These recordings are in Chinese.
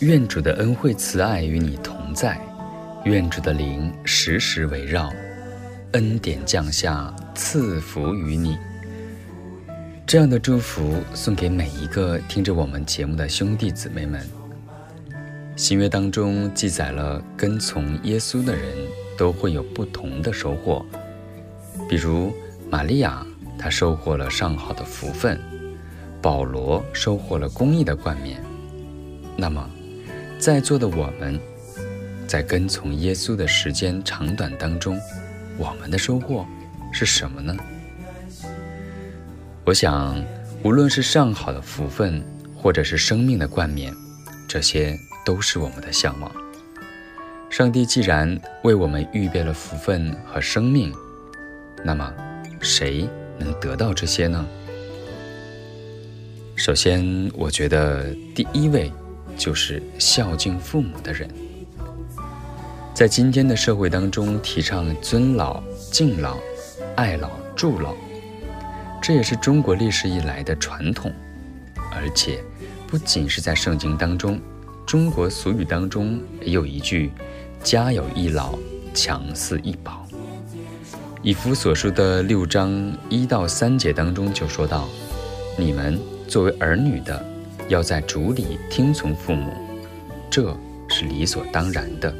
愿主的灵愿主的恩惠慈爱与你同在，愿主的灵时时围绕，恩典降下，赐福于你。这样的祝福送给每一个听着我们节目的兄弟姊妹们。新约当中记载了跟从耶稣的人都会有不同的收获，比如玛利亚，她收获了上好的福分；保罗收获了公义的冠冕。那么，在座的我们，在跟从耶稣的时间长短当中，我们的收获是什么呢？我想，无论是上好的福分，或者是生命的冠冕，这些都是我们的向往。上帝既然为我们预备了福分和生命，那么谁能得到这些呢？首先，我觉得第一位就是孝敬父母的人。在今天的社会当中，提倡尊老、敬老、爱老、助老，这也是中国历史以来的传统。而且，不仅是在圣经当中，中国俗语当中也有一句“家有一老，强似一宝”。以弗所书的六章一到三节当中就说到：“你们作为儿女的，要在主里听从父母，这是理所当然的。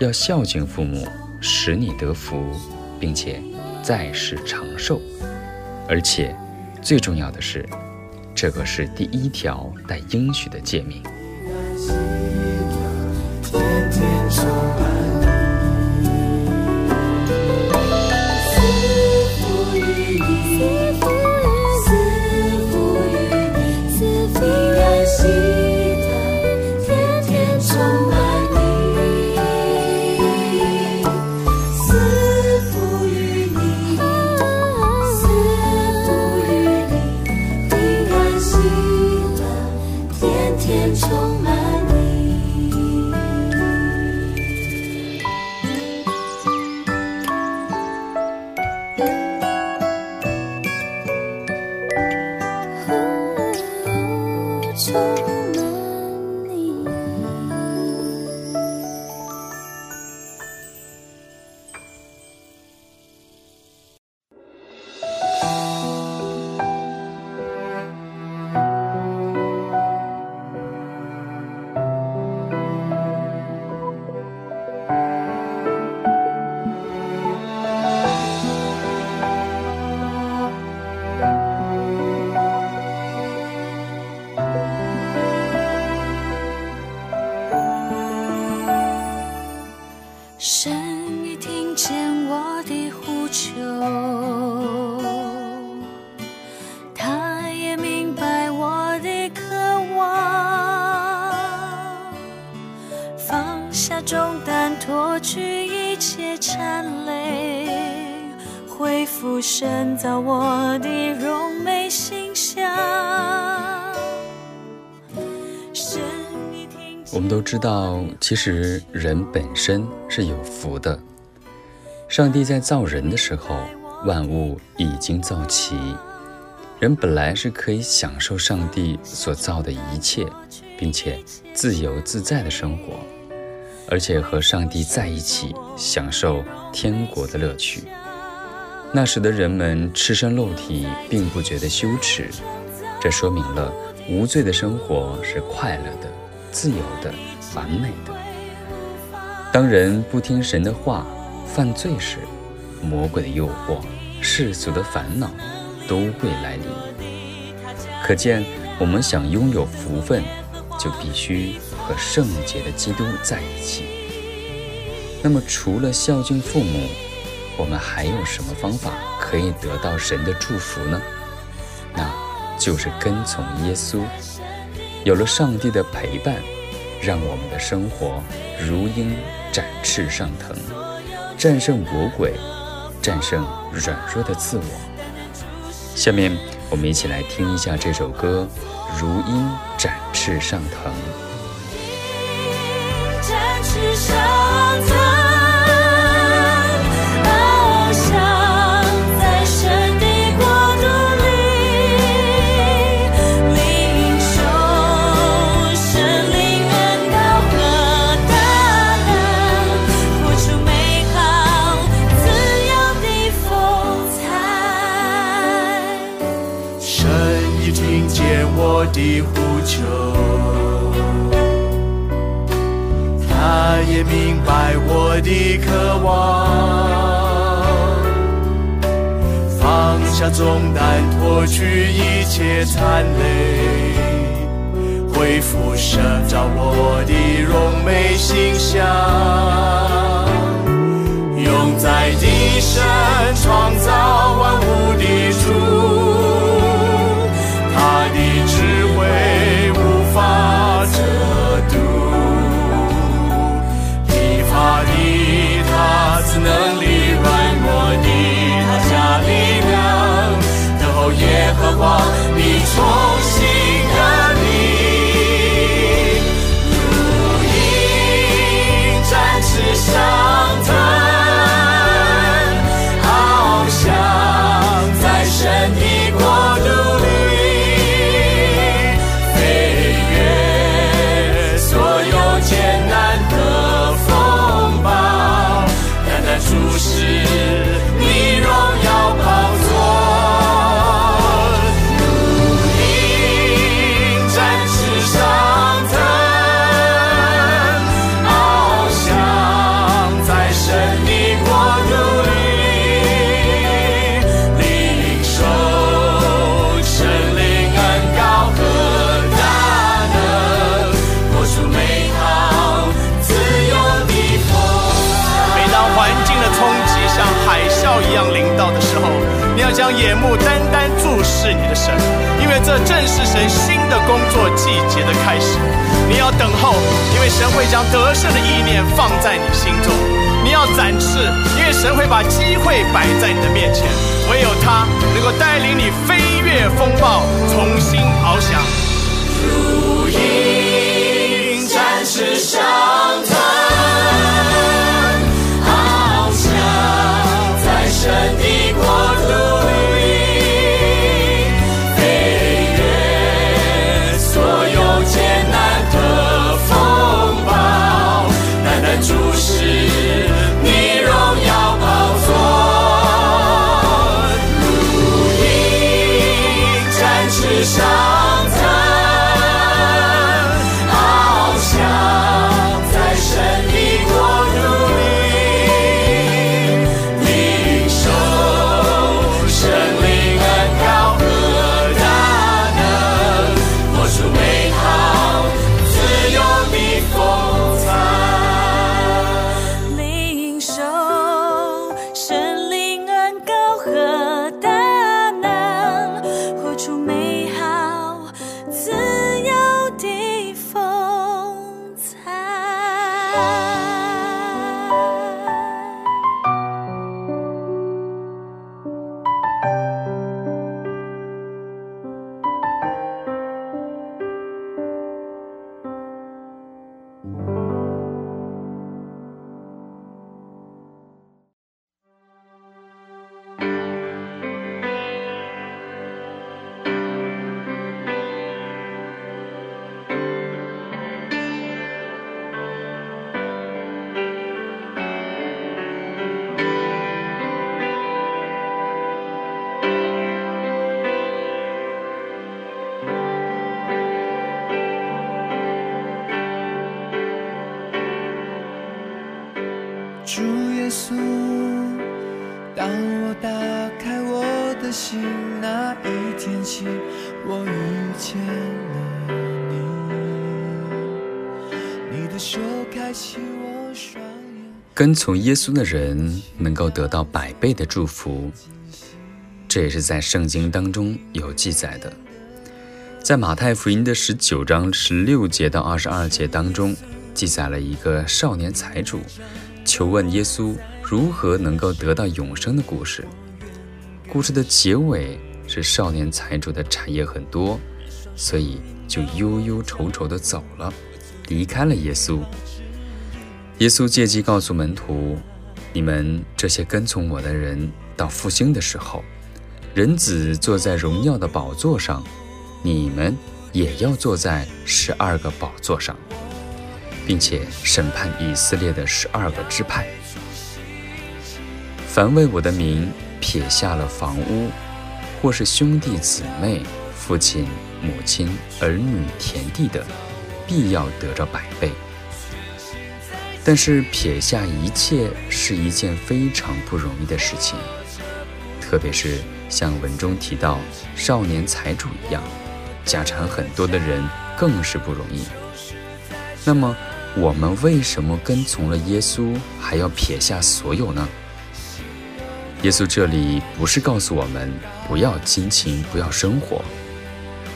要孝敬父母，使你得福，并且在世长寿。而且，最重要的是，这个是第一条带应许的诫命。so 是你听见我的呼求，他也明白我的渴望，放下重担，脱去一切尘累，恢复深造我的柔美形象。是你听，我们都知道，其实人本身。是有福的。上帝在造人的时候，万物已经造齐，人本来是可以享受上帝所造的一切，并且自由自在的生活，而且和上帝在一起，享受天国的乐趣。那时的人们赤身露体，并不觉得羞耻，这说明了无罪的生活是快乐的、自由的、完美的。当人不听神的话，犯罪时，魔鬼的诱惑、世俗的烦恼都会来临。可见，我们想拥有福分，就必须和圣洁的基督在一起。那么，除了孝敬父母，我们还有什么方法可以得到神的祝福呢？那就是跟从耶稣。有了上帝的陪伴，让我们的生活如鹰展翅上腾，战胜魔鬼，战胜软弱的自我。下面我们一起来听一下这首歌《如鹰展翅上腾》。展翅上腾，的呼求，他也明白我的渴望，放下重担，脱去一切残累，恢复神照我的荣美形象。永在地神创造万物的主，神会将得胜的意念放在你心中。你要展翅，因为神会把机会摆在你的面前，唯有他能够带领你飞越风暴，重新翱翔。那一天起，我遇见了你，你的手开启我双眼。跟从耶稣的人能够得到百倍的祝福，这也是在圣经当中有记载的。在马太福音的十九章十六节到二十二节当中，记载了一个少年财主求问耶稣如何能够得到永生的故事。故事的结尾是少年财主的产业很多，所以就忧忧愁愁地走了，离开了耶稣。耶稣借机告诉门徒：“你们这些跟从我的人，到复兴的时候，人子坐在荣耀的宝座上。”你们也要坐在十二个宝座上，并且审判以色列的十二个支派。凡为我的名撇下了房屋，或是兄弟姊妹、父亲、母亲、儿女、田地的，必要得着百倍。但是撇下一切是一件非常不容易的事情，特别是像文中提到少年财主一样。家产很多的人更是不容易。那么，我们为什么跟从了耶稣，还要撇下所有呢？耶稣这里不是告诉我们不要亲情，不要生活，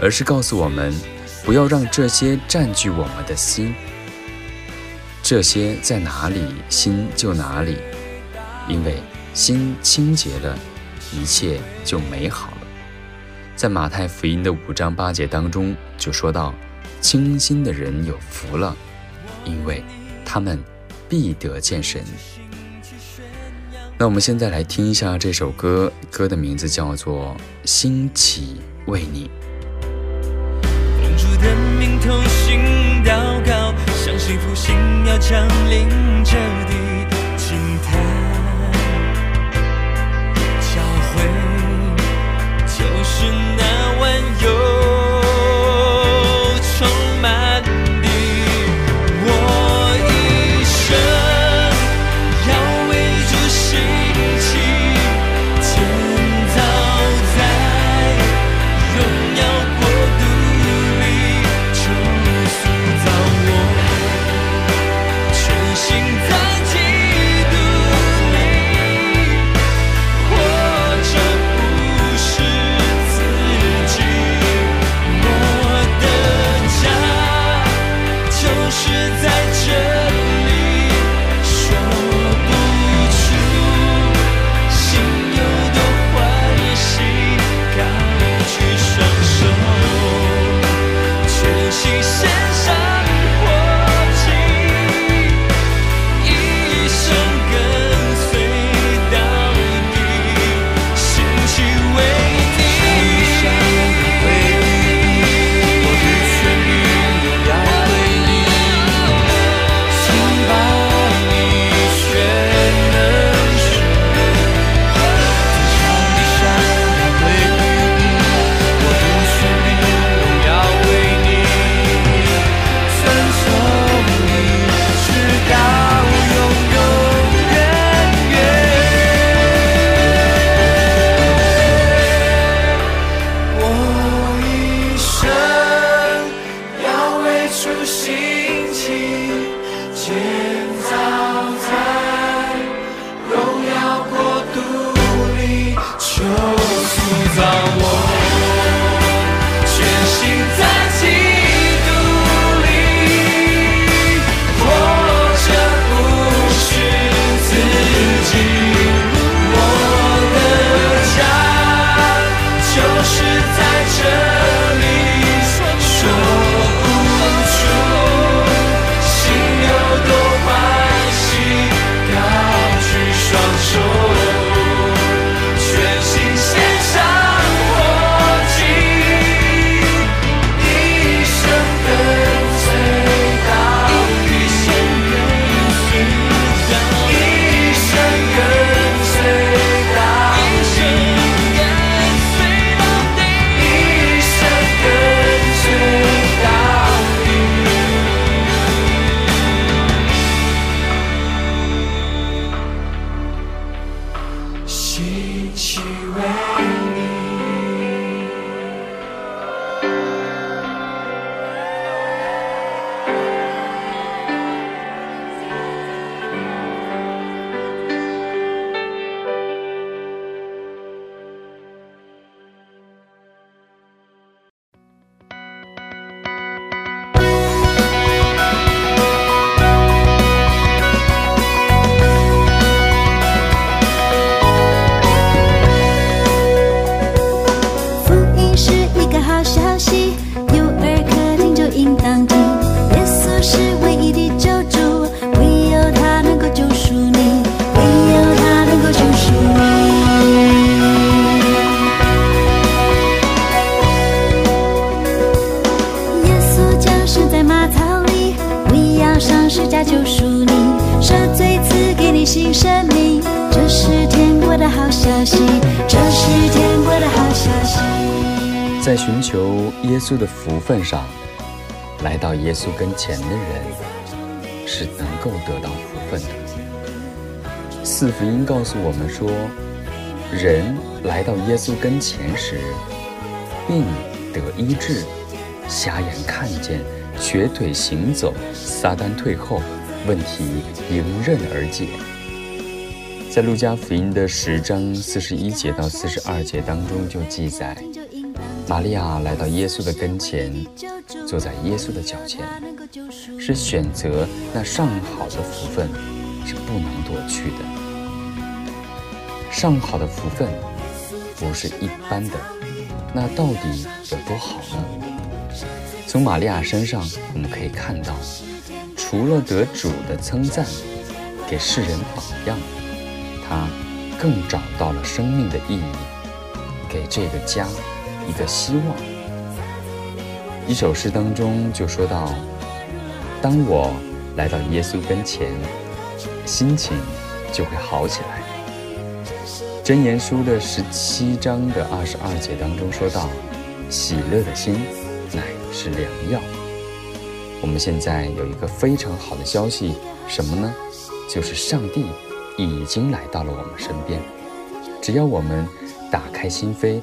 而是告诉我们不要让这些占据我们的心。这些在哪里，心就哪里，因为心清洁了，一切就美好了。在马太福音的五章八节当中，就说到：“清心的人有福了，因为他们必得见神。”那我们现在来听一下这首歌，歌的名字叫做《兴起为你》。奉主的名头心祷告，相信复兴要降临这地，请他教会就是耶稣的福分上，来到耶稣跟前的人是能够得到福分的。四福音告诉我们说，人来到耶稣跟前时，病得医治，瞎眼看见，瘸腿行走，撒旦退后，问题迎刃而解。在路加福音的十章四十一节到四十二节当中就记载。玛利亚来到耶稣的跟前，坐在耶稣的脚前，是选择那上好的福分，是不能夺去的。上好的福分不是一般的，那到底有多好呢？从玛利亚身上我们可以看到，除了得主的称赞，给世人榜样，她更找到了生命的意义，给这个家。一个希望。一首诗当中就说到：“当我来到耶稣跟前，心情就会好起来。”箴言书的十七章的二十二节当中说到：“喜乐的心乃是良药。”我们现在有一个非常好的消息，什么呢？就是上帝已经来到了我们身边，只要我们打开心扉。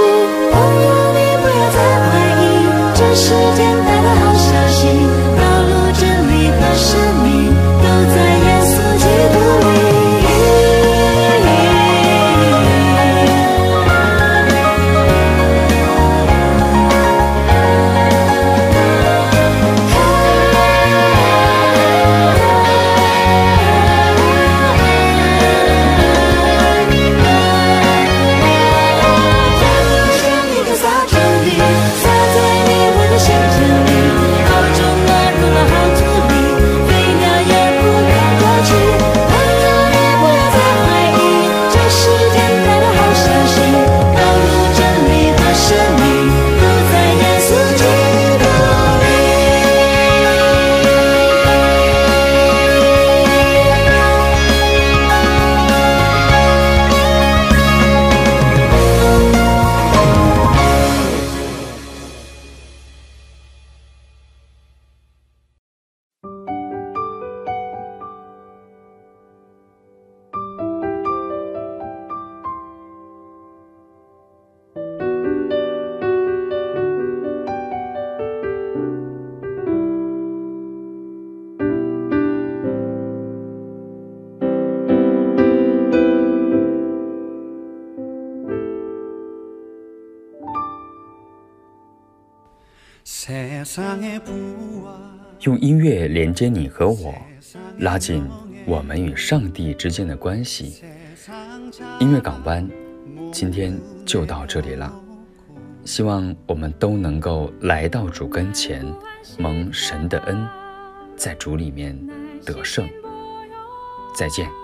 朋友，你不要再怀疑，这世界。用音乐连接你和我，拉近我们与上帝之间的关系。音乐港湾，今天就到这里了。希望我们都能够来到主跟前，蒙神的恩，在主里面得胜。再见。